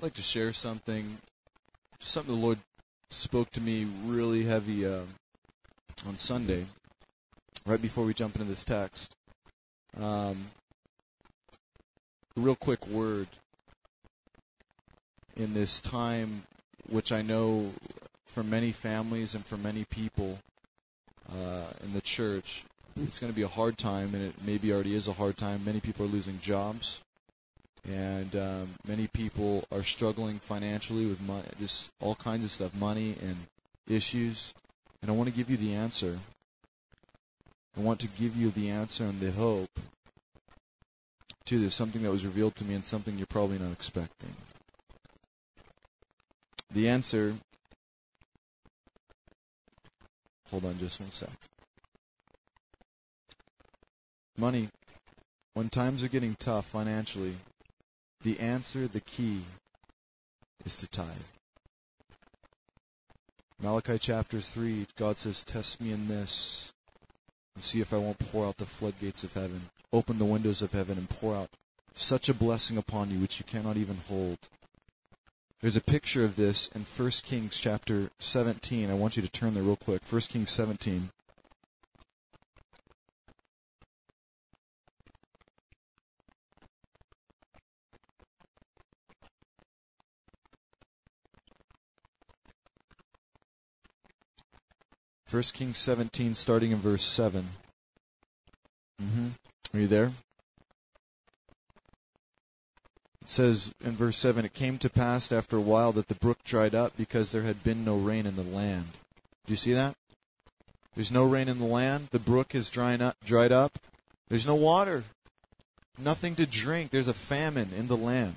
I'd like to share something, something the Lord spoke to me really heavy uh, on Sunday, right before we jump into this text. Um, a real quick word in this time, which I know for many families and for many people uh, in the church, it's going to be a hard time, and it maybe already is a hard time. Many people are losing jobs, and um, many people are struggling financially with money, all kinds of stuff, money and issues. And I want to give you the answer. I want to give you the answer and the hope to this, something that was revealed to me and something you're probably not expecting. The answer. Hold on just one sec. Money. When times are getting tough financially, the answer, the key, is to tithe. Malachi chapter 3, God says, Test me in this and see if I won't pour out the floodgates of heaven. Open the windows of heaven and pour out such a blessing upon you which you cannot even hold. There's a picture of this in 1 Kings chapter 17. I want you to turn there real quick. 1 Kings 17. 1 Kings 17, starting in verse 7. Mm-hmm. Are you there? It says in verse 7 It came to pass after a while that the brook dried up because there had been no rain in the land. Do you see that? There's no rain in the land. The brook is drying up, dried up. There's no water. Nothing to drink. There's a famine in the land.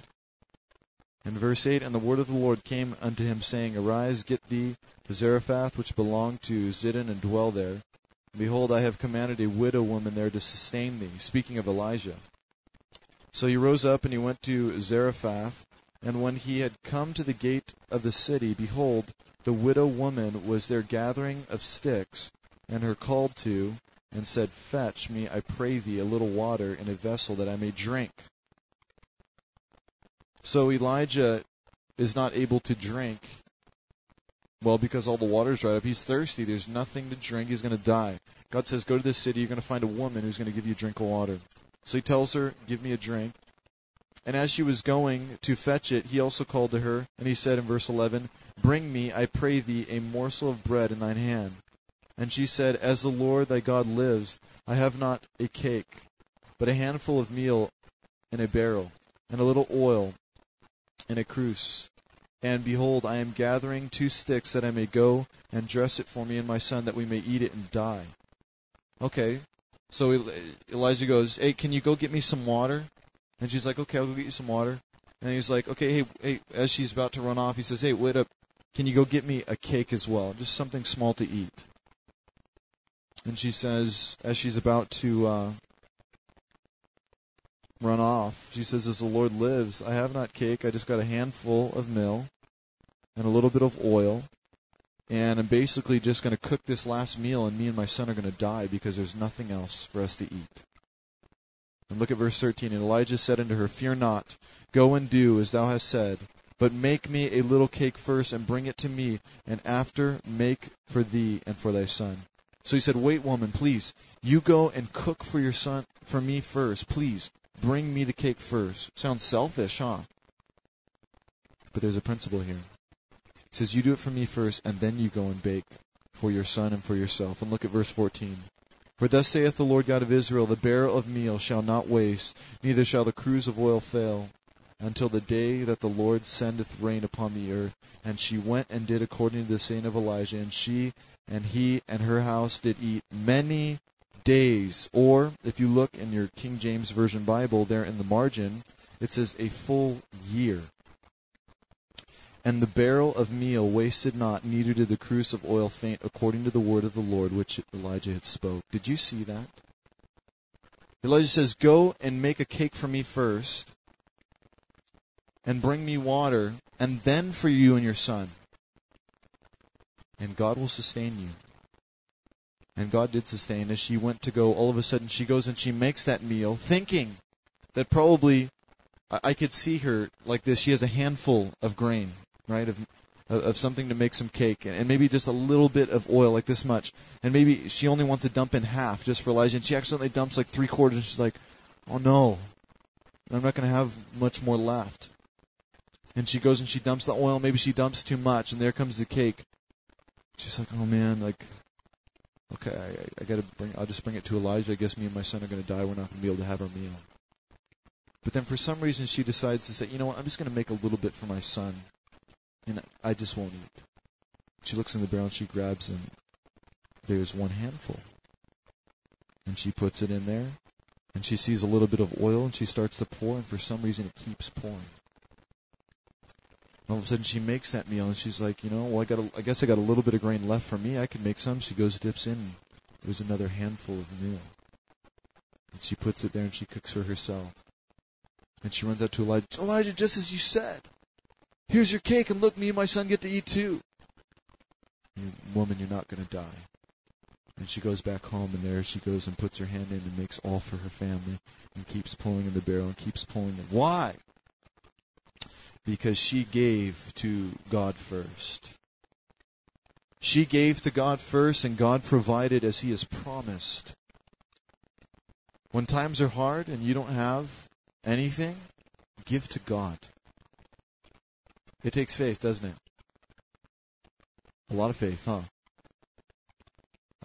In verse 8, And the word of the Lord came unto him, saying, Arise, get thee to Zarephath, which belonged to Zidon, and dwell there. And behold, I have commanded a widow woman there to sustain thee. Speaking of Elijah. So he rose up, and he went to Zarephath. And when he had come to the gate of the city, behold, the widow woman was there gathering of sticks, and her called to, and said, Fetch me, I pray thee, a little water in a vessel, that I may drink. So Elijah is not able to drink. Well, because all the water's dried up. He's thirsty. There's nothing to drink. He's going to die. God says, Go to this city. You're going to find a woman who's going to give you a drink of water. So he tells her, Give me a drink. And as she was going to fetch it, he also called to her, and he said in verse 11, Bring me, I pray thee, a morsel of bread in thine hand. And she said, As the Lord thy God lives, I have not a cake, but a handful of meal in a barrel, and a little oil in a cruse. And behold, I am gathering two sticks that I may go and dress it for me and my son, that we may eat it and die. Okay, so Elijah goes, Hey, can you go get me some water? And she's like, Okay, I'll go get you some water. And he's like, Okay, hey, hey, as she's about to run off, he says, Hey, wait up. Can you go get me a cake as well? Just something small to eat. And she says, as she's about to uh, run off. She says, As the Lord lives, I have not cake. I just got a handful of meal and a little bit of oil. And I'm basically just going to cook this last meal, and me and my son are going to die because there's nothing else for us to eat. And look at verse 13. And Elijah said unto her, Fear not, go and do as thou hast said, but make me a little cake first, and bring it to me, and after make for thee and for thy son. So he said, Wait, woman, please. You go and cook for your son, for me first, please. Bring me the cake first. Sounds selfish, huh? But there's a principle here. It says, You do it for me first, and then you go and bake for your son and for yourself. And look at verse 14. For thus saith the Lord God of Israel, The barrel of meal shall not waste, neither shall the cruse of oil fail, until the day that the Lord sendeth rain upon the earth. And she went and did according to the saying of Elijah, and she and he and her house did eat many days. Or, if you look in your King James Version Bible, there in the margin, it says a full year. And the barrel of meal wasted not, neither did the cruse of oil faint, according to the word of the Lord which Elijah had spoke. Did you see that? Elijah says, Go and make a cake for me first, and bring me water, and then for you and your son. And God will sustain you. And God did sustain. As she went to go, all of a sudden she goes and she makes that meal, thinking that probably I, could see her like this. She has a handful of grain, right, of of something to make some cake, and maybe just a little bit of oil, like this much. And maybe she only wants to dump in half just for Elijah, and she accidentally dumps like three quarters, and she's like, "Oh no, I'm not going to have much more left." And she goes and she dumps the oil. Maybe she dumps too much, and there comes the cake. She's like, "Oh man, like, okay, I, I got to bring. I'll just bring it to Elijah. I guess me and my son are going to die. We're not going to be able to have our meal." But then for some reason she decides to say, "You know what? I'm just going to make a little bit for my son." and I just won't eat. She looks in the barrel and she grabs and there's one handful. And she puts it in there and she sees a little bit of oil and she starts to pour and for some reason it keeps pouring. All of a sudden she makes that meal and she's like, you know, well I got a, I guess I got a little bit of grain left for me. I can make some. She goes dips in. There's another handful of meal. And she puts it there and she cooks for herself. And she runs out to Elijah. Elijah, just as you said. Here's your cake, and look, me and my son get to eat too. Woman, you're not going to die. And she goes back home, and there she goes and puts her hand in and makes all for her family and keeps pulling in the barrel and keeps pulling it. Why? Because she gave to God first. She gave to God first, and God provided as He has promised. When times are hard and you don't have anything, give to God. It takes faith, doesn't it? A lot of faith, huh?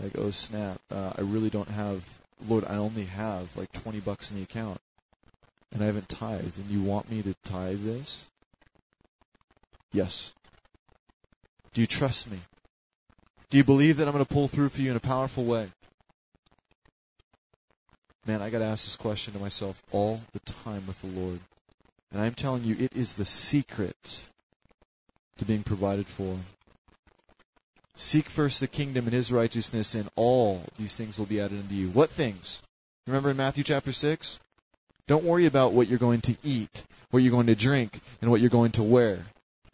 Like, oh snap, uh, I really don't have, Lord, I only have like 20 bucks in the account, and I haven't tithed, and you want me to tithe this? Yes. Do you trust me? Do you believe that I'm going to pull through for you in a powerful way? Man, I got to ask this question to myself all the time with the Lord. And I'm telling you, it is the secret to being provided for. Seek first the kingdom and his righteousness, and all these things will be added unto you. What things? Remember in Matthew chapter 6? Don't worry about what you're going to eat, what you're going to drink, and what you're going to wear.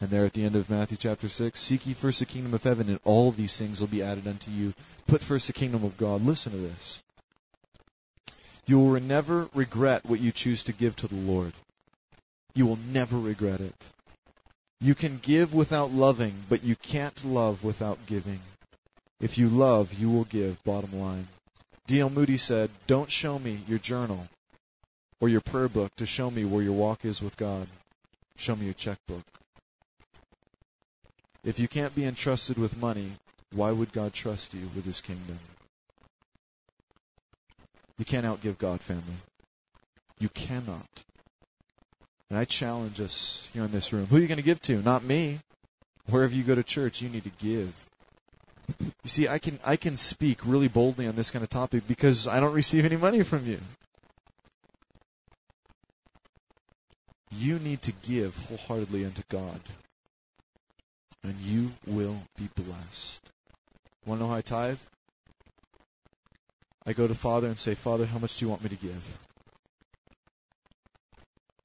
And there at the end of Matthew chapter 6, seek ye first the kingdom of heaven, and all these things will be added unto you. Put first the kingdom of God. Listen to this. You will never regret what you choose to give to the Lord. You will never regret it. You can give without loving, but you can't love without giving. If you love, you will give, bottom line. D.L. Moody said, Don't show me your journal or your prayer book to show me where your walk is with God. Show me your checkbook. If you can't be entrusted with money, why would God trust you with his kingdom? You can't outgive God, family. You cannot. And I challenge us here in this room. Who are you going to give to? Not me. Wherever you go to church, you need to give. You see, I can I can speak really boldly on this kind of topic because I don't receive any money from you. You need to give wholeheartedly unto God. And you will be blessed. Want to know how I tithe? I go to Father and say, Father, how much do you want me to give?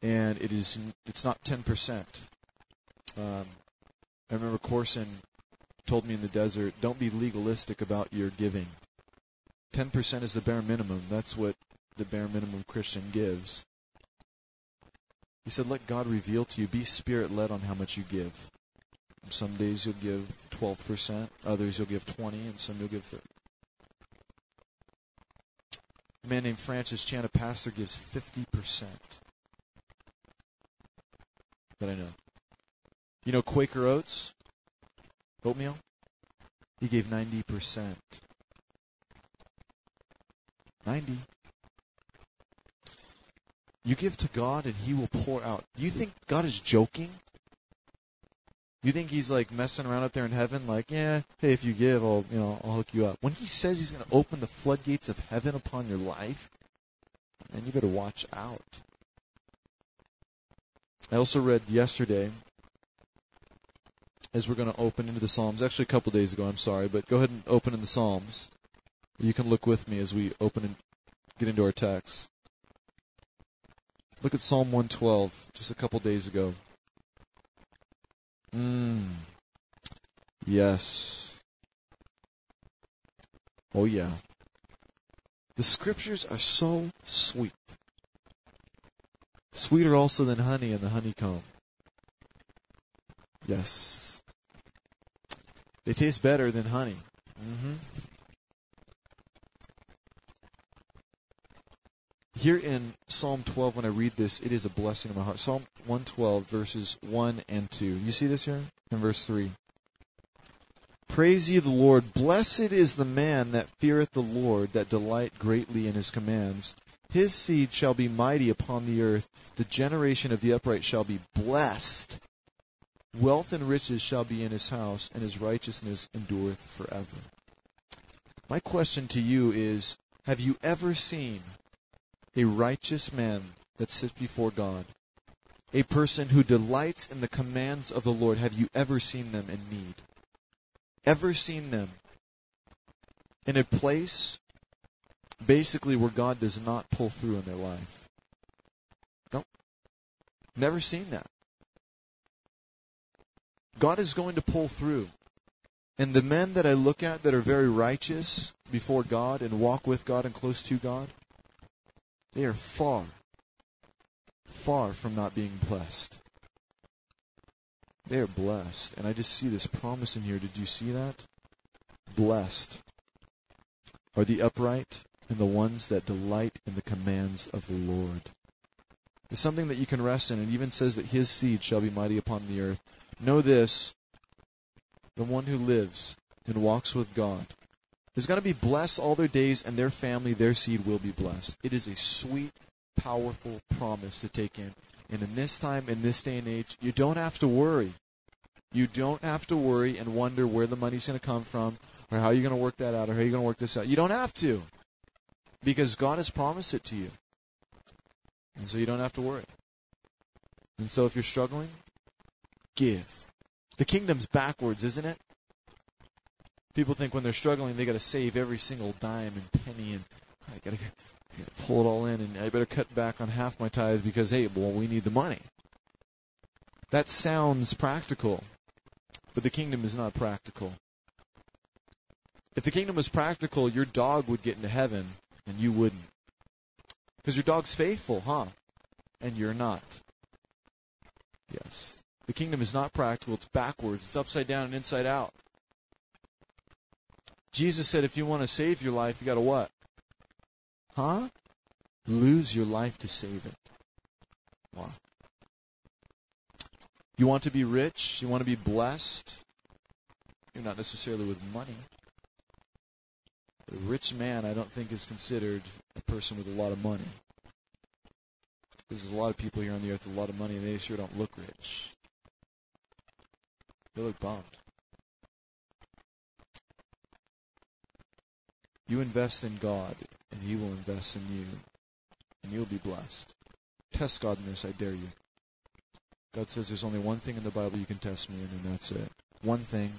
and it is it's not 10%. Um, I remember Corson told me in the desert, don't be legalistic about your giving. 10% is the bare minimum. That's what the bare minimum Christian gives. He said, let God reveal to you. Be spirit led on how much you give. Some days you'll give 12%, others you'll give 20, and some you'll give 30. A man named Francis Chan, a pastor, gives 50% that I know. You know Quaker Oats? Oatmeal? He gave 90%. 90. You give to God and he will pour out. You think God is joking? You think he's like messing around up there in heaven like, yeah, hey, if you give, I'll, you know, I'll hook you up. When he says he's going to open the floodgates of heaven upon your life, and you better watch out. I also read yesterday, as we're going to open into the Psalms, actually a couple days ago, I'm sorry, but go ahead and open in the Psalms. You can look with me as we open and get into our text. Look at Psalm 112, just a couple days ago. Mmm. Yes. Oh, yeah. The scriptures are so sweet. Sweeter also than honey and the honeycomb. Yes. They taste better than honey. Mm-hmm. Here in Psalm 12, when I read this, it is a blessing in my heart. Psalm 112, verses 1 and 2. You see this here? In verse 3. Praise ye the Lord. Blessed is the man that feareth the Lord, that delight greatly in his commands. His seed shall be mighty upon the earth. The generation of the upright shall be blessed. Wealth and riches shall be in his house, and his righteousness endureth forever. My question to you is Have you ever seen a righteous man that sits before God, a person who delights in the commands of the Lord, have you ever seen them in need? Ever seen them in a place basically where God does not pull through in their life? No. Never seen that. God is going to pull through. And the men that I look at that are very righteous before God and walk with God and close to God, they are far, far from not being blessed. They are blessed. And I just see this promise in here. Did you see that? Blessed are the upright and the ones that delight in the commands of the Lord. It's something that you can rest in. It even says that his seed shall be mighty upon the earth. Know this the one who lives and walks with God is going to be blessed all their days, and their family, their seed will be blessed. It is a sweet, powerful promise to take in. And in this time, in this day and age, you don't have to worry. You don't have to worry and wonder where the money's going to come from, or how you're going to work that out, or how you're going to work this out. You don't have to, because God has promised it to you. And so you don't have to worry. And so if you're struggling, give. The kingdom's backwards, isn't it? People think when they're struggling, they got to save every single dime and penny, and I got to pull it all in, and I better cut back on half my tithes because hey, well, we need the money. That sounds practical, but the kingdom is not practical. If the kingdom was practical, your dog would get into heaven and you wouldn't. Because your dog's faithful, huh? And you're not. Yes. The kingdom is not practical, it's backwards, it's upside down and inside out. Jesus said if you want to save your life, you got to what? Huh? Lose your life to save it. Wow. You want to be rich? You want to be blessed? You're not necessarily with money. A rich man, I don't think, is considered a person with a lot of money. There's a lot of people here on the earth with a lot of money, and they sure don't look rich. They look bummed. You invest in God, and He will invest in you, and you'll be blessed. Test God in this, I dare you. God says there's only one thing in the Bible you can test me in, and that's it. One thing,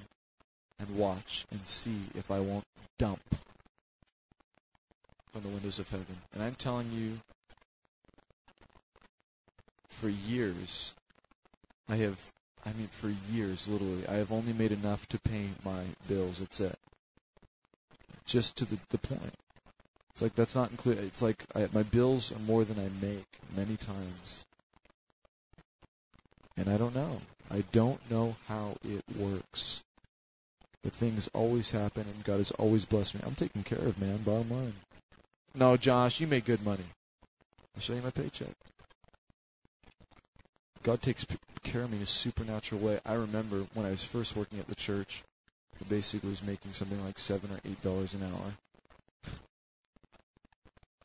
and watch and see if I won't dump from the windows of heaven. And I'm telling you, for years, I have, I mean, for years, literally, I have only made enough to pay my bills. That's it just to the, the point. It's like that's not included. It's like I, my bills are more than I make many times, and I don't know. I don't know how it works. But things always happen, and God has always blessed me. I'm taken care of, man. Bottom line. No, Josh, you make good money. I'll show you my paycheck. God takes care of me in a supernatural way. I remember when I was first working at the church, basically was making something like seven or eight dollars an hour.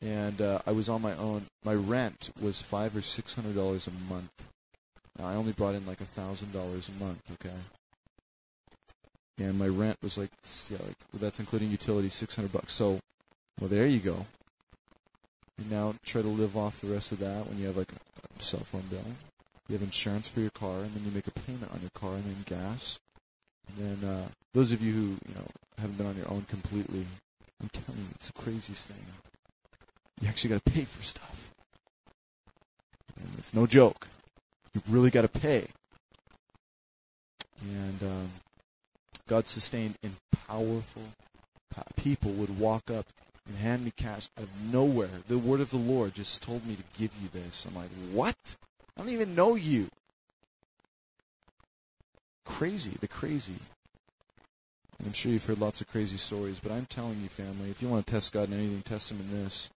And uh, I was on my own. My rent was five or six hundred dollars a month. Now, I only brought in like a thousand dollars a month, okay. And my rent was like, yeah, like well, that's including utilities, six hundred bucks. So, well, there you go. You now try to live off the rest of that when you have like a cell phone bill. You have insurance for your car, and then you make a payment on your car, and then gas, and then uh, those of you who you know haven't been on your own completely, I'm telling you, it's the craziest thing. You actually got to pay for stuff, and it's no joke. You really got to pay. And um, God sustained in powerful people would walk up and hand me cash out of nowhere. The word of the Lord just told me to give you this. I'm like, what? I don't even know you. Crazy, the crazy. I'm sure you've heard lots of crazy stories, but I'm telling you, family, if you want to test God in anything, test Him in this.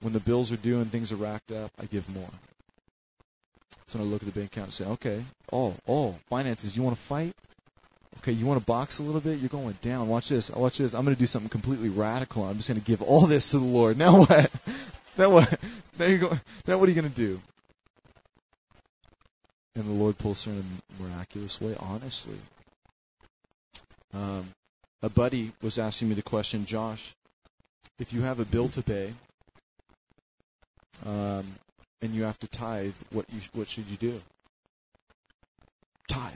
When the bills are due and things are racked up, I give more. So when I look at the bank account and say, okay, oh, oh, finances, you want to fight? Okay, you want to box a little bit? You're going down. Watch this. Watch this. I'm going to do something completely radical. I'm just going to give all this to the Lord. Now what? now what? Now you're going. Now what are you going to do? And the Lord pulls through in a miraculous way. Honestly, um, a buddy was asking me the question, Josh, if you have a bill to pay, um, and you have to tithe, what you what should you do? Tithe.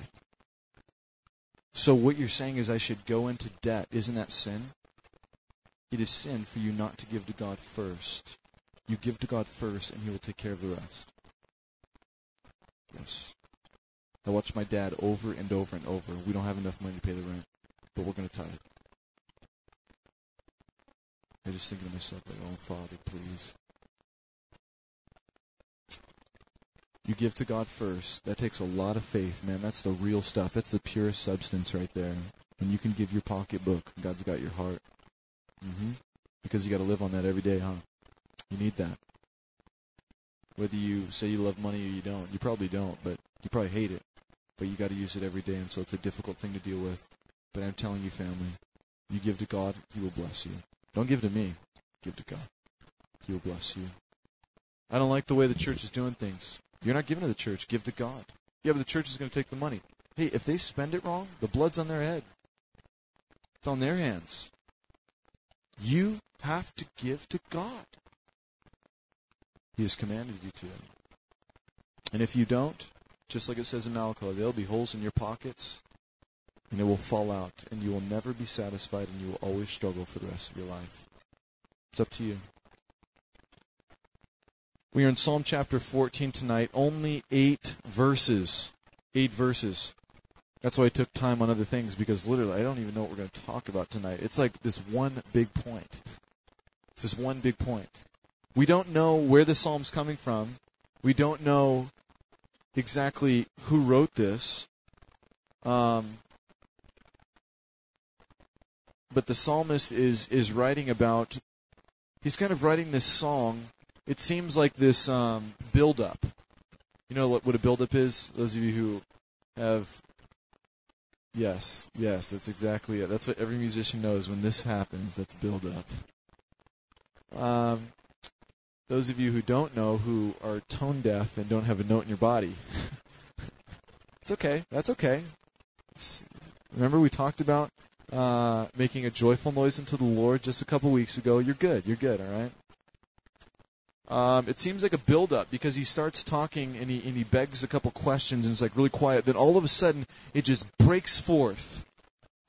So what you're saying is I should go into debt. Isn't that sin? It is sin for you not to give to God first. You give to God first, and He will take care of the rest. Yes. I watch my dad over and over and over. We don't have enough money to pay the rent, but we're going to tithe. I just think to myself, like, oh, Father, please. You give to God first. That takes a lot of faith, man. That's the real stuff. That's the purest substance right there. And you can give your pocketbook. God's got your heart. Mm-hmm. Because you got to live on that every day, huh? You need that. Whether you say you love money or you don't, you probably don't, but you probably hate it. But you got to use it every day, and so it's a difficult thing to deal with. But I'm telling you, family, you give to God, He will bless you. Don't give to me. Give to God. He will bless you. I don't like the way the church is doing things. You're not giving to the church. Give to God. Yeah, but the church is going to take the money. Hey, if they spend it wrong, the blood's on their head. It's on their hands. You have to give to God. He has commanded you to. And if you don't, just like it says in Malachi, there'll be holes in your pockets, and it will fall out, and you will never be satisfied, and you will always struggle for the rest of your life. It's up to you. We are in Psalm chapter 14 tonight, only eight verses. Eight verses. That's why I took time on other things because literally I don't even know what we're going to talk about tonight. It's like this one big point. It's this one big point. We don't know where the psalm's coming from. We don't know exactly who wrote this. Um, but the psalmist is is writing about. He's kind of writing this song it seems like this um, build up. You know what, what a build up is? Those of you who have. Yes, yes, that's exactly it. That's what every musician knows when this happens. That's build up. Um, those of you who don't know, who are tone deaf and don't have a note in your body, it's okay. That's okay. Remember we talked about uh, making a joyful noise unto the Lord just a couple weeks ago. You're good. You're good. All right. Um, it seems like a build-up because he starts talking and he and he begs a couple questions and it's like really quiet. Then all of a sudden it just breaks forth,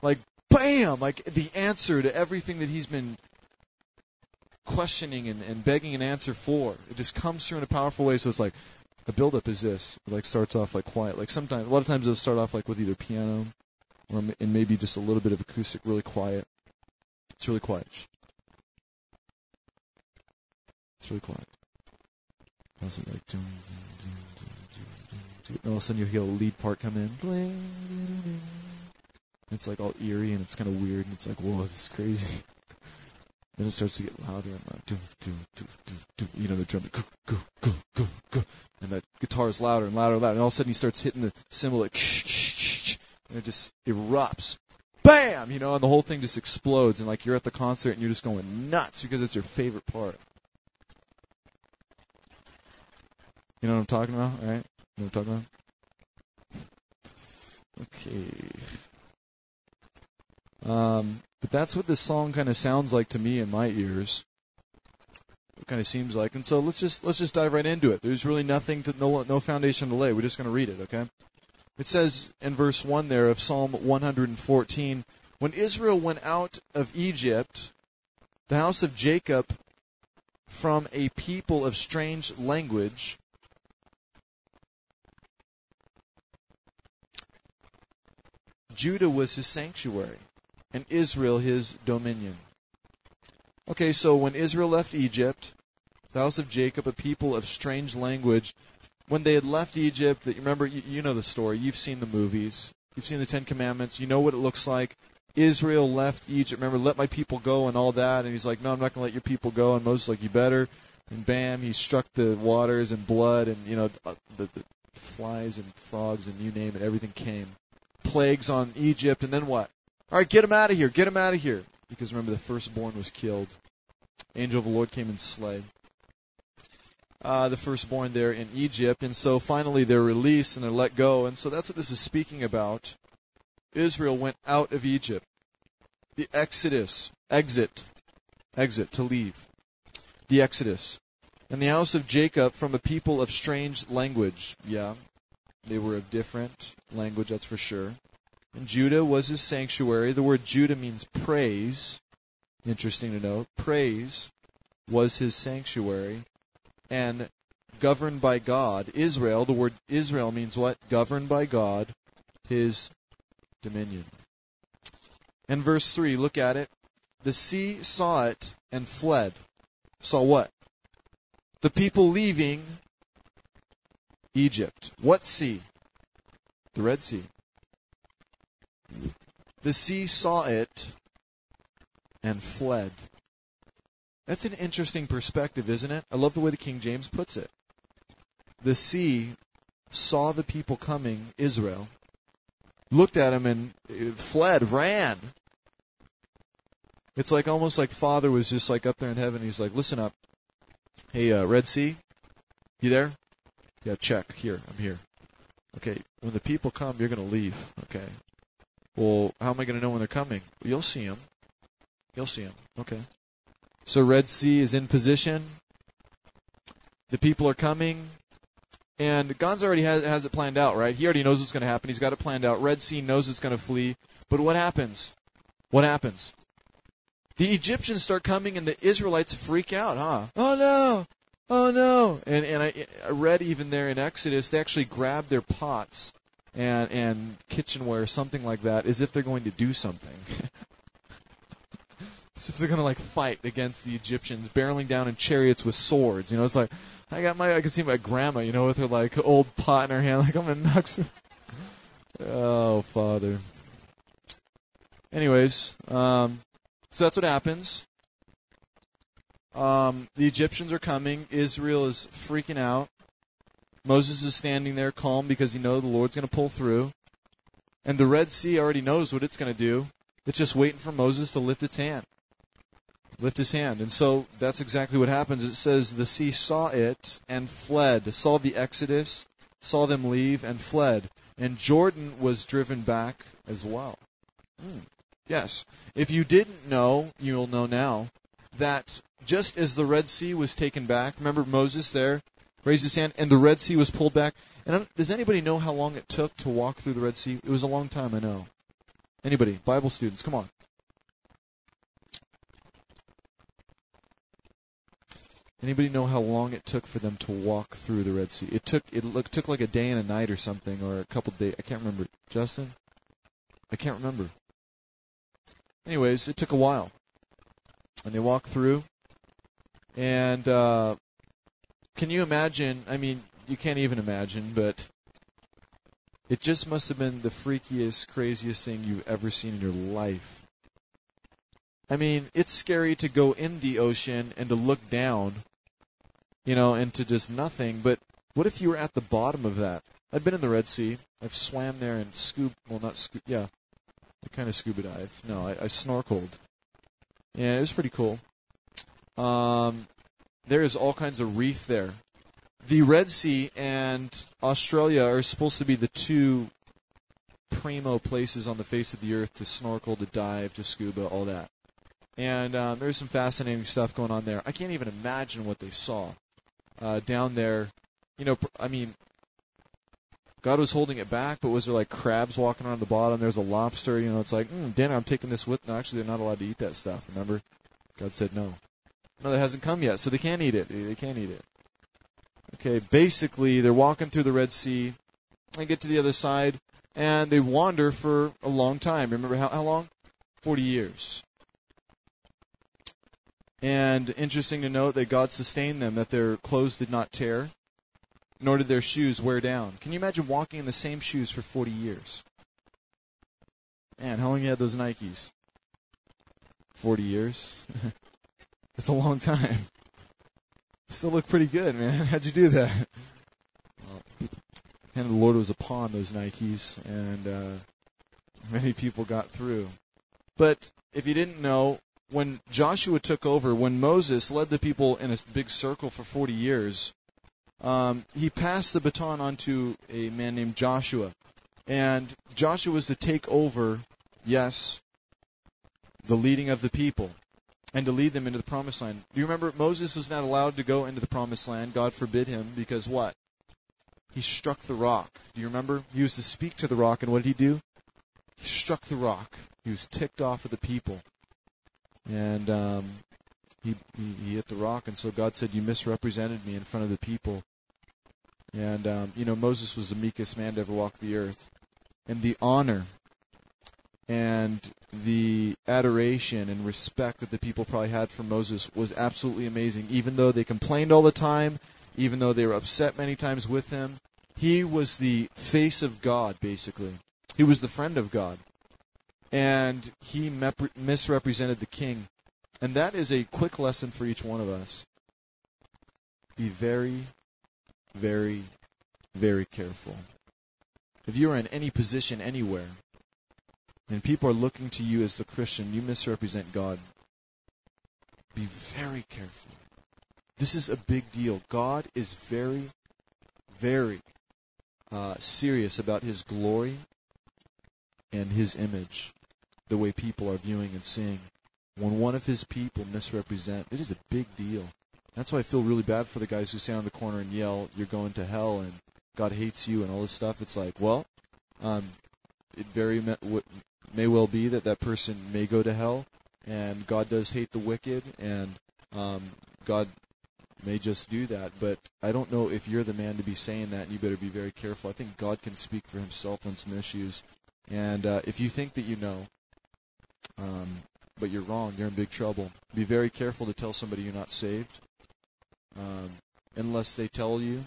like bam, like the answer to everything that he's been questioning and, and begging an answer for. It just comes through in a powerful way. So it's like a build-up is this. It like starts off like quiet. Like sometimes, a lot of times it'll start off like with either piano or and maybe just a little bit of acoustic, really quiet. It's really quiet. It's really quiet. How's it like? Dun, dun, dun, and all of a sudden you hear a lead part come in. It's like all eerie and it's kind of weird and it's like, whoa, this is crazy. Then it starts to get louder and louder. You know, the drum, go, go, go, go, go. And that guitar is louder and louder and louder. And all of a sudden he starts hitting the cymbal like, and it just erupts. Bam! You know, and the whole thing just explodes. And like you're at the concert and you're just going nuts because it's your favorite part. You know what I'm talking about, right? You know what I'm talking about? Okay. Um, but that's what this song kind of sounds like to me in my ears. It kind of seems like, and so let's just let's just dive right into it. There's really nothing to no no foundation to lay. We're just going to read it, okay? It says in verse one there of Psalm 114, when Israel went out of Egypt, the house of Jacob from a people of strange language Judah was his sanctuary, and Israel his dominion. Okay, so when Israel left Egypt, the house of Jacob, a people of strange language, when they had left Egypt, that remember, you, you know the story. You've seen the movies. You've seen the Ten Commandments. You know what it looks like. Israel left Egypt. Remember, let my people go and all that. And he's like, no, I'm not going to let your people go. And Moses like, you better. And bam, he struck the waters and blood and you know uh, the, the flies and frogs and you name it, everything came. Plagues on Egypt, and then what? All right, get him out of here. Get him out of here. Because remember, the firstborn was killed. Angel of the Lord came and slayed uh, the firstborn there in Egypt. And so finally they're released and they're let go. And so that's what this is speaking about. Israel went out of Egypt. The Exodus, exit, exit, to leave. The Exodus. And the house of Jacob from a people of strange language. Yeah, they were of different language, that's for sure. And Judah was his sanctuary. The word Judah means praise. Interesting to note. Praise was his sanctuary and governed by God. Israel, the word Israel means what? Governed by God, his dominion. And verse 3, look at it. The sea saw it and fled. Saw what? The people leaving Egypt. What sea? The Red Sea. The sea saw it and fled. That's an interesting perspective, isn't it? I love the way the King James puts it. The sea saw the people coming, Israel, looked at him and fled, ran. It's like almost like Father was just like up there in heaven. He's like, listen up. Hey, uh, Red Sea, you there? Yeah, check. Here, I'm here. Okay, when the people come, you're going to leave. Okay. Well, how am I going to know when they're coming? You'll see them. You'll see them. Okay. So Red Sea is in position. The people are coming. And God's already has, has it planned out, right? He already knows what's going to happen. He's got it planned out. Red Sea knows it's going to flee. But what happens? What happens? The Egyptians start coming and the Israelites freak out, huh? Oh no! Oh no! And and I, I read even there in Exodus, they actually grab their pots and and kitchenware, something like that, as if they're going to do something. So if they're gonna like fight against the Egyptians, barreling down in chariots with swords, you know, it's like I got my I can see my grandma, you know, with her like old pot in her hand, like I'm gonna knock some. Oh, Father. Anyways, um, so that's what happens. Um, the Egyptians are coming. Israel is freaking out. Moses is standing there calm because he knows the Lord's going to pull through. And the Red Sea already knows what it's going to do. It's just waiting for Moses to lift its hand lift his hand. And so that's exactly what happens. It says the sea saw it and fled, saw the exodus, saw them leave and fled. And Jordan was driven back as well. Mm. Yes. If you didn't know, you'll know now that just as the Red Sea was taken back, remember Moses there raised his hand and the Red Sea was pulled back. And does anybody know how long it took to walk through the Red Sea? It was a long time, I know. Anybody? Bible students, come on. Anybody know how long it took for them to walk through the Red Sea? It took it look, took like a day and a night or something, or a couple days. I can't remember. Justin, I can't remember. Anyways, it took a while, and they walked through. And uh, can you imagine? I mean, you can't even imagine, but it just must have been the freakiest, craziest thing you've ever seen in your life. I mean, it's scary to go in the ocean and to look down you know, into just nothing. But what if you were at the bottom of that? I've been in the Red Sea. I've swam there and scuba. Well, not scuba. Yeah, I kind of scuba dive. No, I, I snorkeled. Yeah, it was pretty cool. Um, there is all kinds of reef there. The Red Sea and Australia are supposed to be the two primo places on the face of the earth to snorkel, to dive, to scuba, all that. And um, there's some fascinating stuff going on there. I can't even imagine what they saw uh, down there. You know, I mean, God was holding it back, but was there like crabs walking on the bottom? There's a lobster. You know, it's like mm, dinner. I'm taking this with. No, actually, they're not allowed to eat that stuff. Remember, God said no. No, that hasn't come yet, so they can't eat it. They can't eat it. Okay, basically, they're walking through the Red Sea. They get to the other side, and they wander for a long time. Remember how, how long? Forty years. And interesting to note that God sustained them, that their clothes did not tear, nor did their shoes wear down. Can you imagine walking in the same shoes for 40 years? Man, how long you had those Nikes? 40 years? That's a long time. Still look pretty good, man. How'd you do that? And the Lord was upon those Nikes, and uh, many people got through. But if you didn't know, when Joshua took over, when Moses led the people in a big circle for 40 years, um, he passed the baton on to a man named Joshua. And Joshua was to take over, yes, the leading of the people and to lead them into the promised land. Do you remember Moses was not allowed to go into the promised land? God forbid him because what? He struck the rock. Do you remember? He was to speak to the rock, and what did he do? He struck the rock. He was ticked off of the people. And um, he, he, he hit the rock, and so God said, You misrepresented me in front of the people. And, um, you know, Moses was the meekest man to ever walk the earth. And the honor and the adoration and respect that the people probably had for Moses was absolutely amazing. Even though they complained all the time, even though they were upset many times with him, he was the face of God, basically. He was the friend of God. And he mep- misrepresented the king. And that is a quick lesson for each one of us. Be very, very, very careful. If you are in any position anywhere, and people are looking to you as the Christian, you misrepresent God. Be very careful. This is a big deal. God is very, very uh, serious about His glory and His image, the way people are viewing and seeing. When one of His people misrepresent, it is a big deal. That's why I feel really bad for the guys who stand on the corner and yell, "You're going to hell," and God hates you, and all this stuff. It's like, well, um, it very may well be that that person may go to hell, and God does hate the wicked, and um, God may just do that. But I don't know if you're the man to be saying that, and you better be very careful. I think God can speak for Himself on some issues, and uh, if you think that you know, um, but you're wrong, you're in big trouble. Be very careful to tell somebody you're not saved, um, unless they tell you.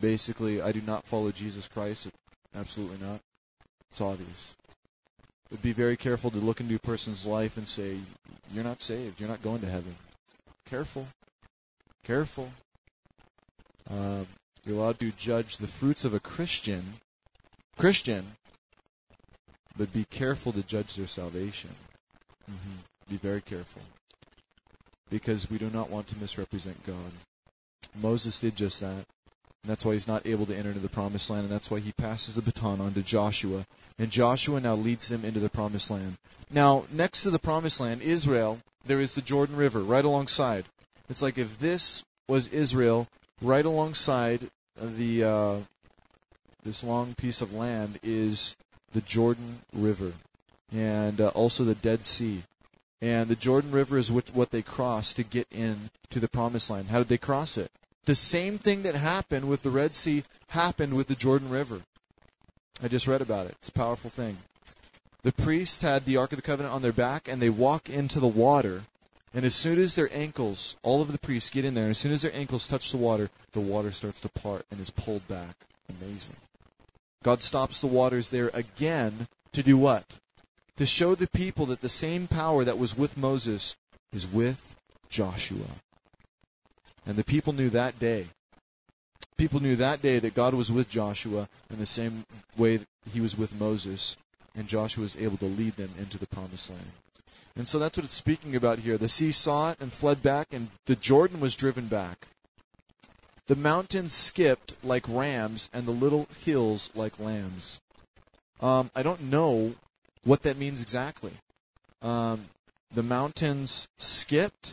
Basically, I do not follow Jesus Christ. Absolutely not. It's obvious would be very careful to look into a person's life and say, You're not saved. You're not going to heaven. Careful. Careful. Uh, you're allowed to judge the fruits of a Christian, Christian, but be careful to judge their salvation. Mm-hmm. Be very careful. Because we do not want to misrepresent God. Moses did just that. And that's why he's not able to enter into the promised land, and that's why he passes the baton on to Joshua. And Joshua now leads them into the promised land. Now, next to the promised land, Israel, there is the Jordan River right alongside. It's like if this was Israel right alongside the uh, this long piece of land is the Jordan River and uh, also the Dead Sea. And the Jordan River is what, what they cross to get into the promised land. How did they cross it? The same thing that happened with the Red Sea happened with the Jordan River. I just read about it. It's a powerful thing. The priests had the Ark of the Covenant on their back, and they walk into the water. And as soon as their ankles, all of the priests get in there, and as soon as their ankles touch the water, the water starts to part and is pulled back. Amazing. God stops the waters there again to do what? To show the people that the same power that was with Moses is with Joshua. And the people knew that day. People knew that day that God was with Joshua in the same way he was with Moses, and Joshua was able to lead them into the promised land. And so that's what it's speaking about here. The sea saw it and fled back, and the Jordan was driven back. The mountains skipped like rams, and the little hills like lambs. Um, I don't know what that means exactly. Um, the mountains skipped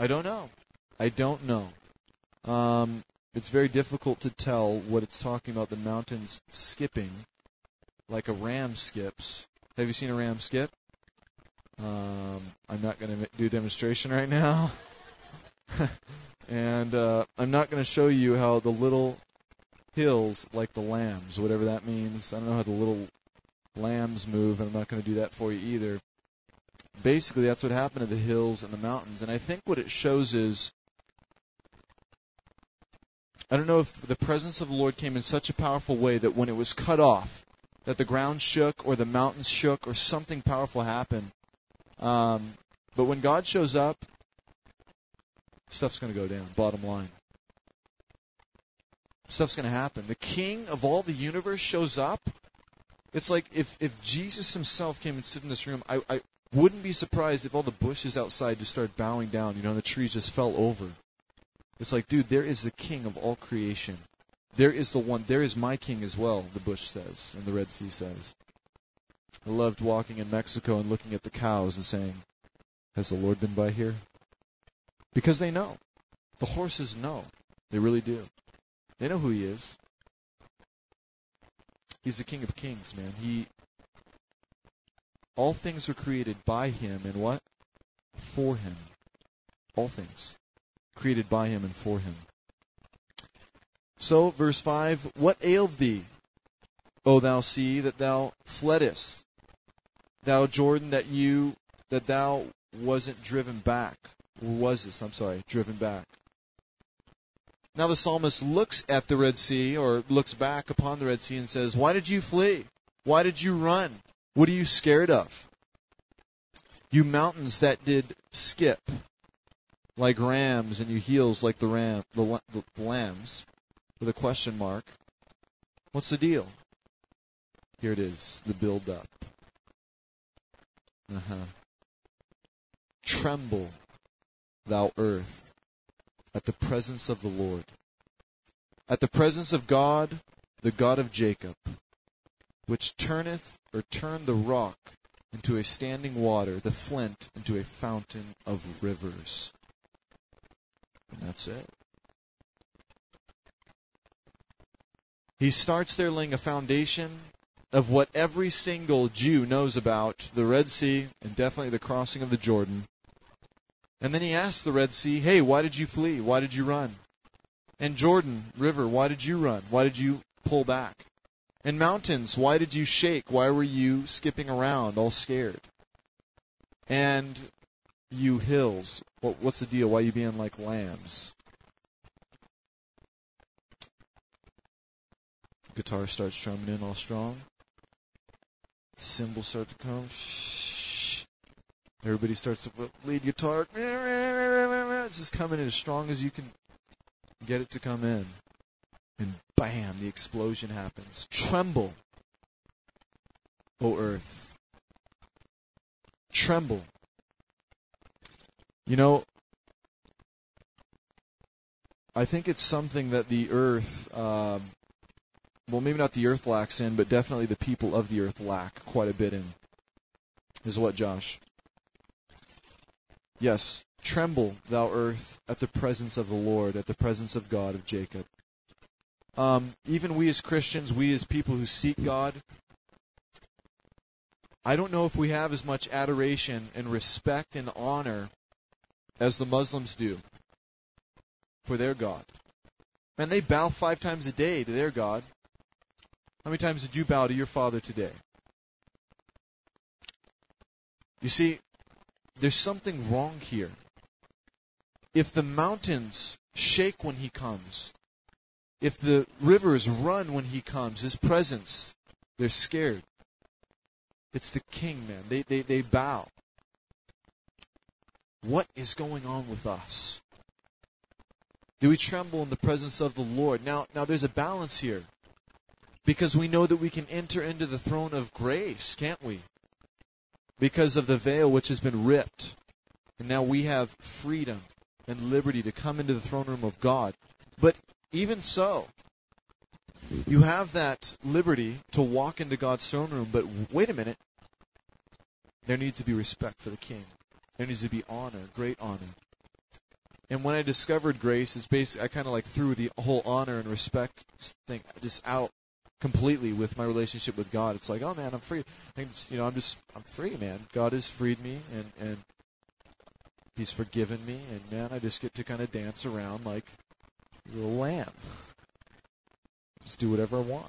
I don't know. I don't know. Um, it's very difficult to tell what it's talking about. The mountains skipping, like a ram skips. Have you seen a ram skip? Um, I'm not going to do a demonstration right now. and uh, I'm not going to show you how the little hills, like the lambs, whatever that means. I don't know how the little lambs move, and I'm not going to do that for you either. Basically that's what happened to the hills and the mountains. And I think what it shows is I don't know if the presence of the Lord came in such a powerful way that when it was cut off, that the ground shook or the mountains shook or something powerful happened. Um, but when God shows up, stuff's going to go down. Bottom line, stuff's going to happen. The King of all the universe shows up. It's like if if Jesus Himself came and stood in this room, I, I wouldn't be surprised if all the bushes outside just started bowing down. You know, and the trees just fell over. It's like, dude, there is the King of all creation. There is the one. There is my King as well. The bush says, and the Red Sea says. I loved walking in Mexico and looking at the cows and saying, "Has the Lord been by here?" Because they know. The horses know. They really do. They know who He is. He's the King of Kings, man. He all things were created by him and what? For him. All things created by him and for him. So, verse 5 What ailed thee, O thou sea, that thou fleddest? Thou Jordan, that you that thou wasn't driven back. Or was this, I'm sorry, driven back. Now the psalmist looks at the Red Sea, or looks back upon the Red Sea and says, Why did you flee? Why did you run? What are you scared of? You mountains that did skip like rams, and you heels like the ram, the, the lambs, with a question mark. What's the deal? Here it is, the build up. Uh-huh. Tremble, thou earth, at the presence of the Lord, at the presence of God, the God of Jacob, which turneth or turn the rock into a standing water, the flint into a fountain of rivers. And that's it. He starts there laying a foundation of what every single Jew knows about the Red Sea and definitely the crossing of the Jordan. And then he asks the Red Sea, hey, why did you flee? Why did you run? And Jordan River, why did you run? Why did you pull back? And mountains, why did you shake? Why were you skipping around all scared? And you hills, what, what's the deal? Why are you being like lambs? Guitar starts strumming in all strong. Cymbals start to come. Everybody starts to lead guitar. It's just coming in as strong as you can get it to come in. And bam, the explosion happens. Tremble, O earth. Tremble. You know, I think it's something that the earth, um, well, maybe not the earth lacks in, but definitely the people of the earth lack quite a bit in. Is what, Josh? Yes, tremble, thou earth, at the presence of the Lord, at the presence of God of Jacob. Um, even we as Christians, we as people who seek God, I don't know if we have as much adoration and respect and honor as the Muslims do for their God. And they bow five times a day to their God. How many times did you bow to your Father today? You see, there's something wrong here. If the mountains shake when He comes, if the rivers run when He comes, His presence, they're scared. It's the King, man. They, they, they bow. What is going on with us? Do we tremble in the presence of the Lord? Now, now there's a balance here. Because we know that we can enter into the throne of grace, can't we? Because of the veil which has been ripped. And now we have freedom and liberty to come into the throne room of God. But even so, you have that liberty to walk into God's throne room, but wait a minute. There needs to be respect for the king. There needs to be honor, great honor. And when I discovered grace, it's basically I kind of like threw the whole honor and respect thing just out completely with my relationship with God. It's like, oh man, I'm free. I just, you know, I'm just I'm free, man. God has freed me and and He's forgiven me, and man, I just get to kind of dance around like a little lamb. Just do whatever I want.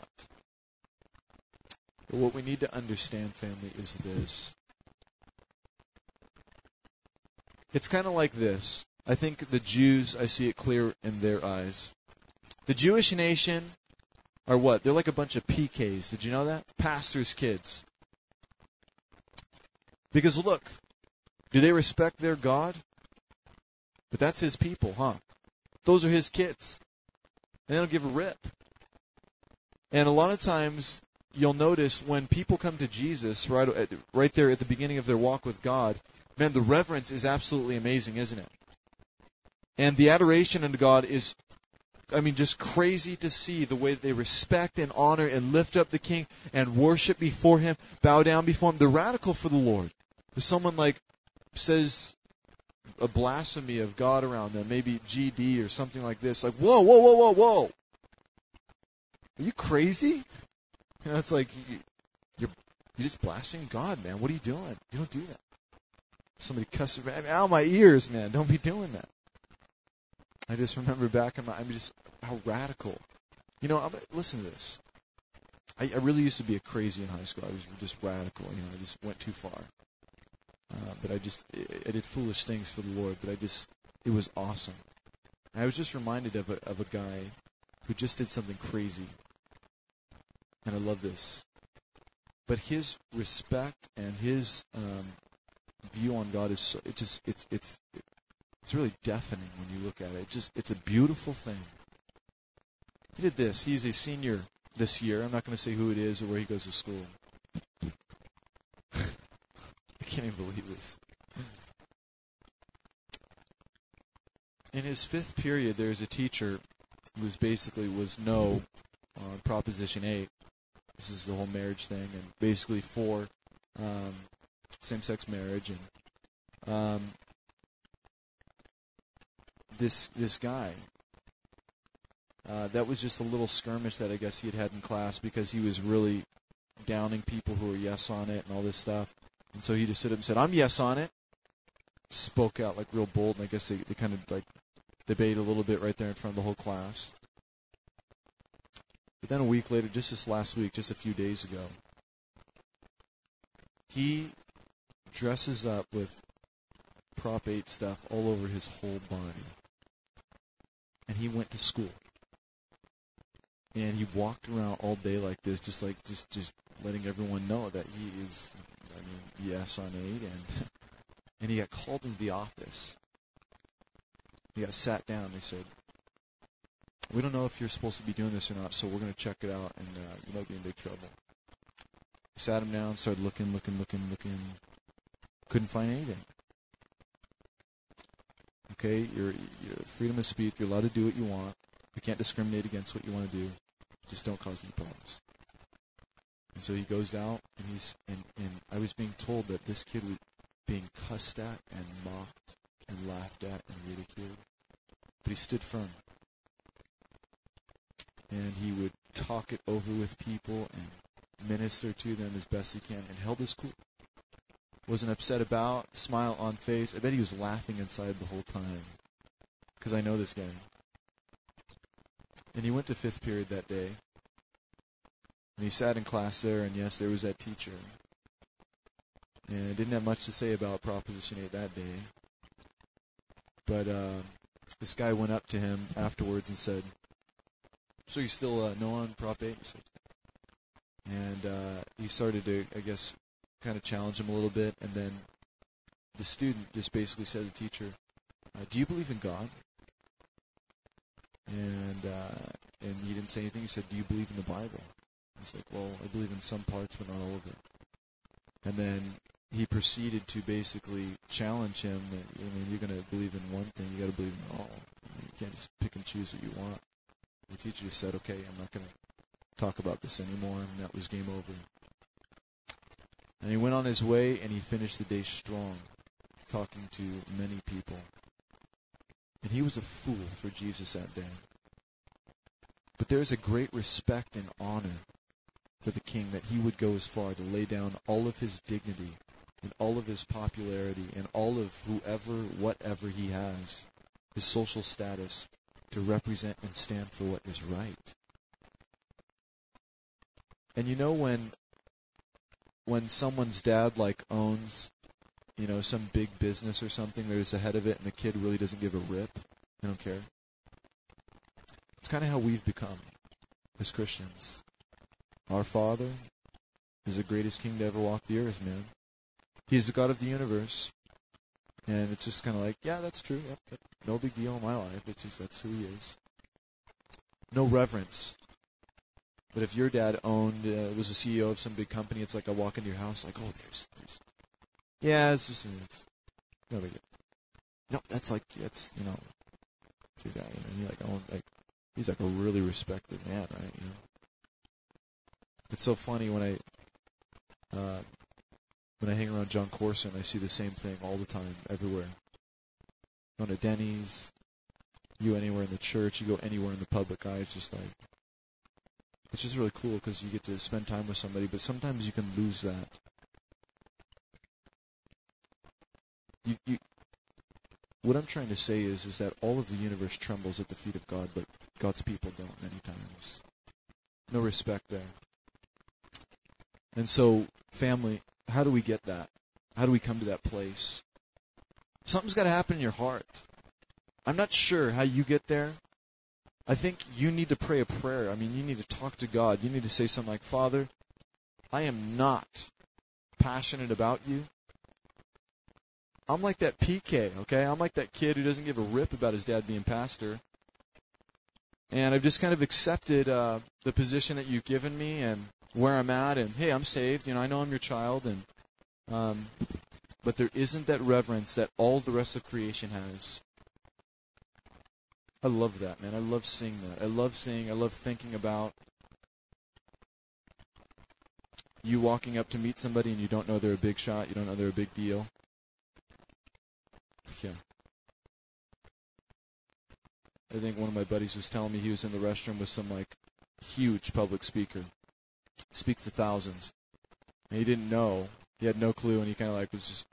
But what we need to understand, family, is this It's kind of like this. I think the Jews, I see it clear in their eyes. The Jewish nation are what? They're like a bunch of PKs. Did you know that? Pastors' kids. Because look, do they respect their God? But that's his people, huh? Those are his kids. And they don't give a rip. And a lot of times you'll notice when people come to Jesus right uh, right there at the beginning of their walk with God, man, the reverence is absolutely amazing, isn't it? And the adoration unto God is I mean, just crazy to see the way they respect and honor and lift up the king and worship before him, bow down before him. They're radical for the Lord. If someone like says a blasphemy of God around them, maybe GD or something like this, like, whoa, whoa, whoa, whoa, whoa. Are you crazy? You know, it's like you, you're you're just blaspheming God, man. What are you doing? You don't do that. Somebody cussing out of my ears, man. Don't be doing that. I just remember back in my, I'm just how radical. You know, I'm, listen to this. I, I really used to be a crazy in high school. I was just radical. You know, I just went too far. Uh, but I just, I, did foolish things for the Lord. But I just, it was awesome. I was just reminded of a of a guy who just did something crazy, and I love this. But his respect and his um, view on God is so, it just it's it's it's really deafening when you look at it. it. Just it's a beautiful thing. He did this. He's a senior this year. I'm not going to say who it is or where he goes to school. I can't even believe this. In his fifth period, there's a teacher who basically was no on Proposition 8. This is the whole marriage thing, and basically for um, same-sex marriage. And um, this this guy. Uh, that was just a little skirmish that I guess he had had in class because he was really downing people who were yes on it and all this stuff. And so he just stood up and said, "I'm yes on it." Spoke out like real bold, and I guess they, they kind of like debated a little bit right there in front of the whole class. But then a week later, just this last week, just a few days ago, he dresses up with Prop 8 stuff all over his whole body and he went to school. And he walked around all day like this, just like just just letting everyone know that he is, yes on 8, and and he got called into the office. He got sat down. They said, "We don't know if you're supposed to be doing this or not, so we're going to check it out, and uh, you might be in big trouble." Sat him down, started looking, looking, looking, looking. Couldn't find anything. Okay, you're freedom of speech. You're allowed to do what you want. We can't discriminate against what you want to do. Just don't cause any problems. And so he goes out, and he's and, and I was being told that this kid was being cussed at and mocked and laughed at and ridiculed, but he stood firm. And he would talk it over with people and minister to them as best he can, and held his cool wasn't upset about, smile on face. I bet he was laughing inside the whole time because I know this guy. And he went to fifth period that day. And he sat in class there, and yes, there was that teacher. And didn't have much to say about Proposition 8 that day. But uh, this guy went up to him afterwards and said, So you still uh, no on Prop 8? And uh, he started to, I guess, kind of challenge him a little bit, and then the student just basically said to the teacher, uh, "Do you believe in God?" And uh, and he didn't say anything. He said, "Do you believe in the Bible?" He's like, "Well, I believe in some parts, but not all of it." And then he proceeded to basically challenge him that I mean, you're going to believe in one thing, you got to believe in all. You can't just pick and choose what you want. The teacher just said, "Okay, I'm not going to talk about this anymore," and that was game over. And he went on his way and he finished the day strong, talking to many people. And he was a fool for Jesus that day. But there is a great respect and honor for the king that he would go as far to lay down all of his dignity and all of his popularity and all of whoever, whatever he has, his social status, to represent and stand for what is right. And you know when when someone's dad like owns you know, some big business or something that is ahead of it and the kid really doesn't give a rip. They don't care. It's kind of how we've become as Christians. Our Father is the greatest king to ever walk the earth, man. He's the God of the universe. And it's just kind of like, yeah, that's true. Yep, yep. No big deal in my life. It's just that's who he is. No reverence. But if your dad owned, uh, was a CEO of some big company, it's like I walk into your house, like, oh, there's, there's yeah, it's just it's no big deal. No, that's like that's you know, your guy, you know, he like own like he's like a really respected man, right? You know, it's so funny when I uh, when I hang around Jon Courson, I see the same thing all the time, everywhere. Go to Denny's, you anywhere in the church, you go anywhere in the public eye, it's just like which is really cool because you get to spend time with somebody, but sometimes you can lose that. You, you, what I'm trying to say is, is that all of the universe trembles at the feet of God, but God's people don't many times. No respect there. And so, family, how do we get that? How do we come to that place? Something's got to happen in your heart. I'm not sure how you get there. I think you need to pray a prayer. I mean, you need to talk to God. You need to say something like, Father, I am not passionate about you. I'm like that PK, okay? I'm like that kid who doesn't give a rip about his dad being pastor. And I've just kind of accepted uh, the position that you've given me and where I'm at. And hey, I'm saved. You know, I know I'm your child. And um, but there isn't that reverence that all the rest of creation has. I love that, man. I love seeing that. I love seeing. I love thinking about you walking up to meet somebody and you don't know they're a big shot. You don't know they're a big deal. Yeah. I think one of my buddies was telling me he was in the restroom with some like huge public speaker, speaks to thousands, and he didn't know. He had no clue, and he kind of like was just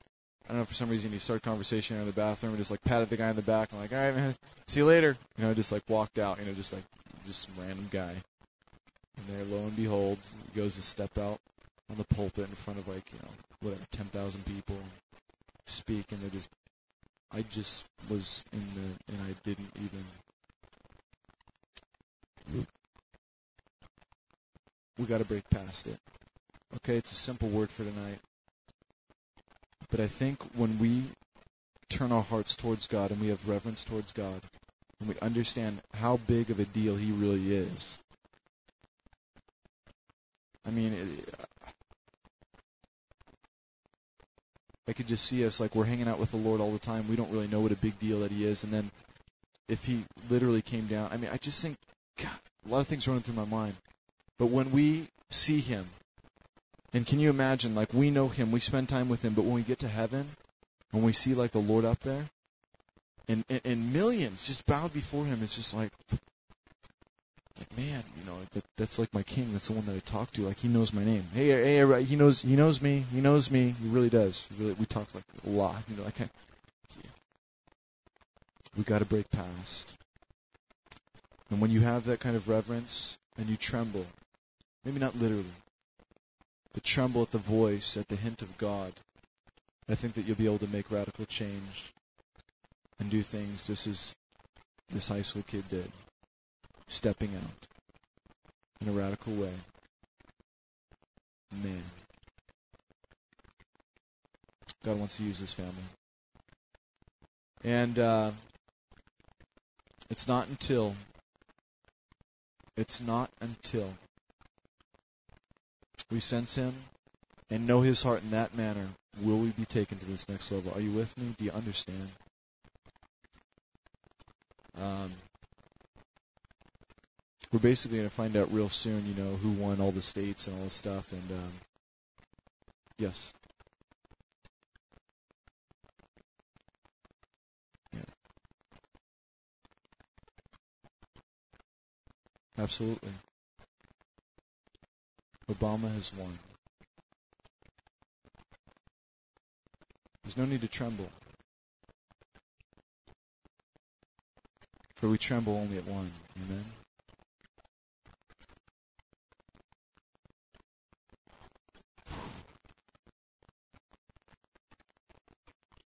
I don't know for some reason he started conversation in the bathroom and just like patted the guy in the back and like, all right, man, see you later. You know, just like walked out. You know, just like just some random guy. And there, lo and behold, he goes to step out on the pulpit in front of like you know whatever ten thousand people, and speak, and they're just. I just was in the and I didn't even. We got to break past it. Okay, it's a simple word for tonight. But I think when we turn our hearts towards God and we have reverence towards God and we understand how big of a deal He really is. I mean, it, I could just see us like we're hanging out with the Lord all the time. We don't really know what a big deal that He is. And then if He literally came down, I mean, I just think, God, a lot of things running through my mind. But when we see Him and can you imagine, like, we know him, we spend time with him, but when we get to heaven, when we see, like, the Lord up there, and, and, and millions just bowed before him, it's just like, like, man, you know, that, that's like my king. That's the one that I talk to. Like, he knows my name. Hey, hey, he knows, he knows me. He knows me. He really does. He really, we talk like a lot. You know, like, yeah. we got to break past. And when you have that kind of reverence and you tremble, maybe not literally, but tremble at the voice, at the hint of God, I think that you'll be able to make radical change and do things just as this high school kid did, stepping out in a radical way. Man, God wants to use this family. And uh, it's not until, it's not until we sense Him and know His heart in that manner, will we be taken to this next level? Are you with me? Do you understand? Um, we're basically going to find out real soon, you know, who won all the states and all this stuff. And um, yes. Absolutely. Obama has won. There's no need to tremble. For we tremble only at one. Amen.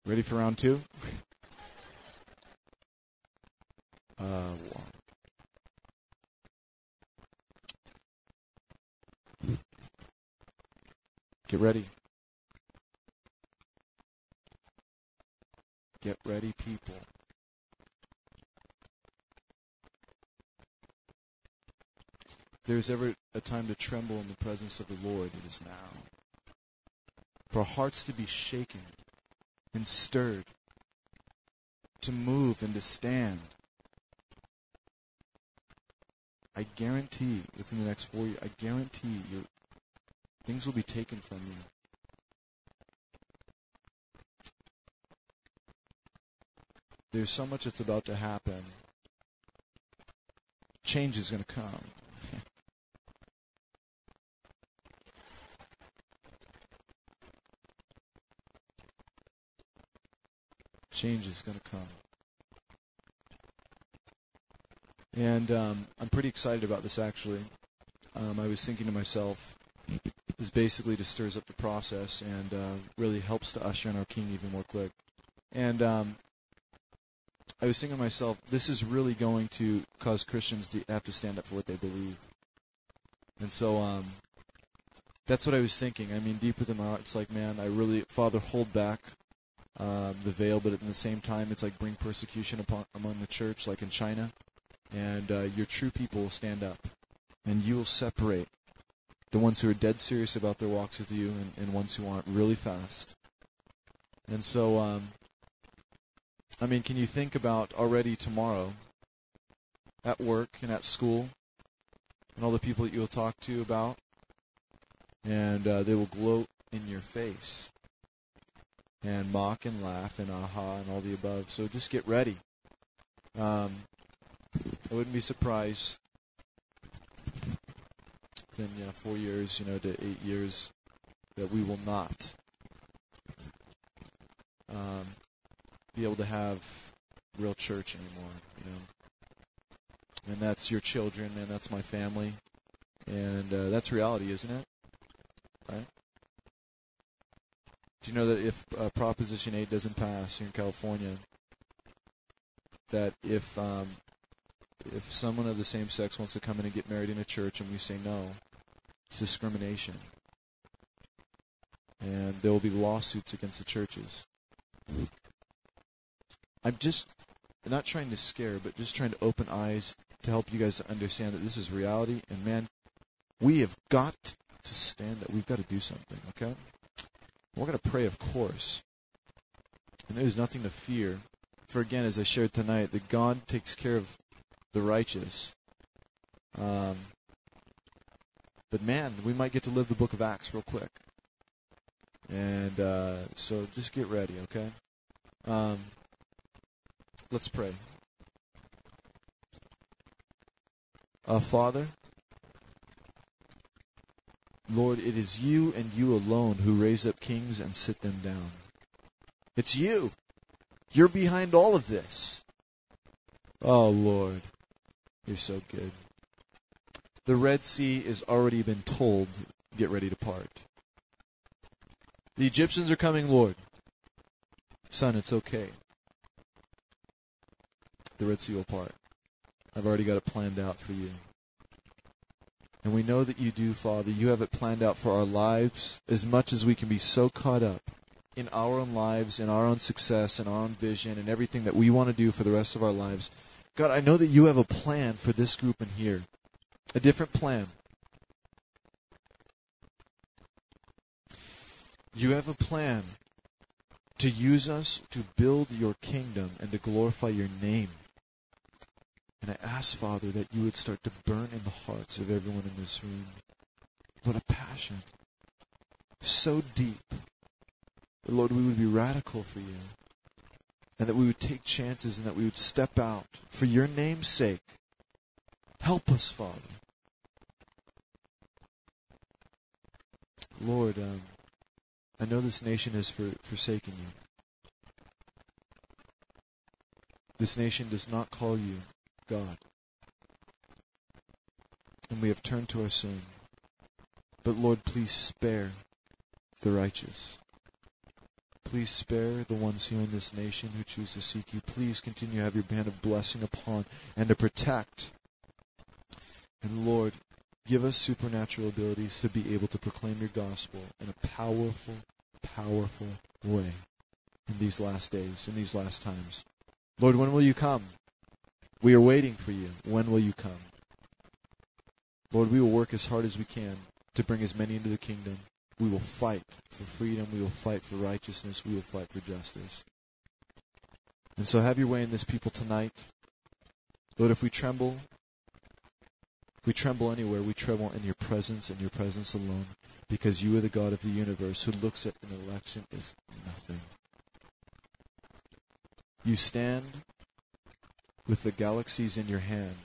Ready for round two? Uh, Get ready. Get ready, people. There's ever a time to tremble in the presence of the Lord, it is now. For hearts to be shaken and stirred, to move and to stand. I guarantee within the next four years, I guarantee you, things will be taken from you. There's so much that's about to happen. Change is going to come. Change is going to come. And um, I'm pretty excited about this actually. Um, I was thinking to myself, this basically just stirs up the process and uh, really helps to usher in our King even more quick. And um, I was thinking to myself, this is really going to cause Christians to have to stand up for what they believe. And so um, that's what I was thinking. I mean, deep within my heart, it's like, man, I really, Father, hold back um, the veil, but at the same time, it's like bring persecution upon among the church, like in China, and uh, your true people will stand up, and you will separate the ones who are dead serious about their walks with you and, and ones who aren't really fast. And so, um, I mean, can you think about already tomorrow at work and at school and all the people that you'll talk to about? And uh, they will gloat in your face and mock and laugh and aha and all the above. So just get ready. Um, I wouldn't be surprised in you know, four years, you know, to eight years that we will not um, be able to have real church anymore. You know, and that's your children, and that's my family, and uh, that's reality, isn't it? Right? Do you know that if uh, Proposition 8 doesn't pass here in California, that if um, if someone of the same sex wants to come in and get married in a church and we say no, discrimination. And there will be lawsuits against the churches. I'm just not trying to scare, but just trying to open eyes to help you guys understand that this is reality. And man, we have got to stand up. We've got to do something, okay? We're going to pray, of course. And there's nothing to fear. For again, as I shared tonight, that God takes care of the righteous. Um, but man, we might get to live the book of Acts real quick. And uh, so just get ready, okay? Um, let's pray. Uh, Father, Lord, it is you and you alone who raise up kings and sit them down. It's you. You're behind all of this. Oh, Lord, you're so good. The Red Sea has already been told, get ready to part. The Egyptians are coming, Lord. Son, it's okay. The Red Sea will part. I've already got it planned out for you. And we know that you do, Father. You have it planned out for our lives as much as we can be so caught up in our own lives, in our own success, in our own vision, and everything that we want to do for the rest of our lives. God, I know that you have a plan for this group in here a different plan. You have a plan to use us to build your kingdom and to glorify your name. And I ask, Father, that you would start to burn in the hearts of everyone in this room. What a passion. So deep. Lord, we would be radical for you. And that we would take chances and that we would step out for your name's sake Help us, Father. Lord, um, I know this nation has for, forsaken you. This nation does not call you God. And we have turned to our sin. But Lord, please spare the righteous. Please spare the ones here in this nation who choose to seek you. Please continue to have your hand of blessing upon and to protect. And Lord, give us supernatural abilities to be able to proclaim your gospel in a powerful, powerful way in these last days, in these last times. Lord, when will you come? We are waiting for you. When will you come? Lord, we will work as hard as we can to bring as many into the kingdom. We will fight for freedom. We will fight for righteousness. We will fight for justice. And so have your way in this people tonight. Lord, if we tremble, we tremble anywhere, we tremble in your presence and your presence alone, because you are the God of the universe who looks at an election as nothing. You stand with the galaxies in your hand,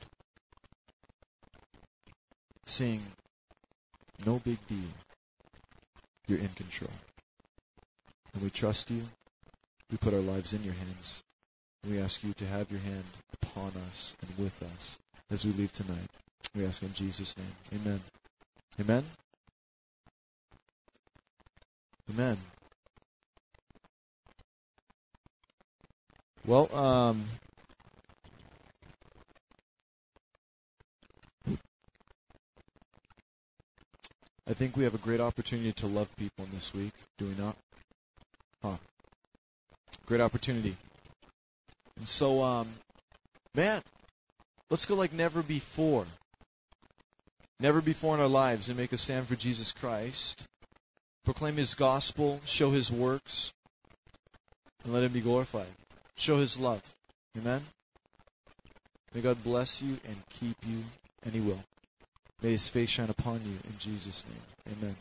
saying, No big deal. You're in control. And we trust you. We put our lives in your hands. And we ask you to have your hand upon us and with us as we leave tonight. We ask in Jesus' name. Amen. Amen. Amen. Well, um, I think we have a great opportunity to love people this week, do we not? Huh. Great opportunity. And so, um, man, let's go like never before. Never before in our lives and make a stand for Jesus Christ. Proclaim His gospel, show His works, and let Him be glorified. Show His love. Amen? May God bless you and keep you, and He will. May his face shine upon you in Jesus' name. Amen.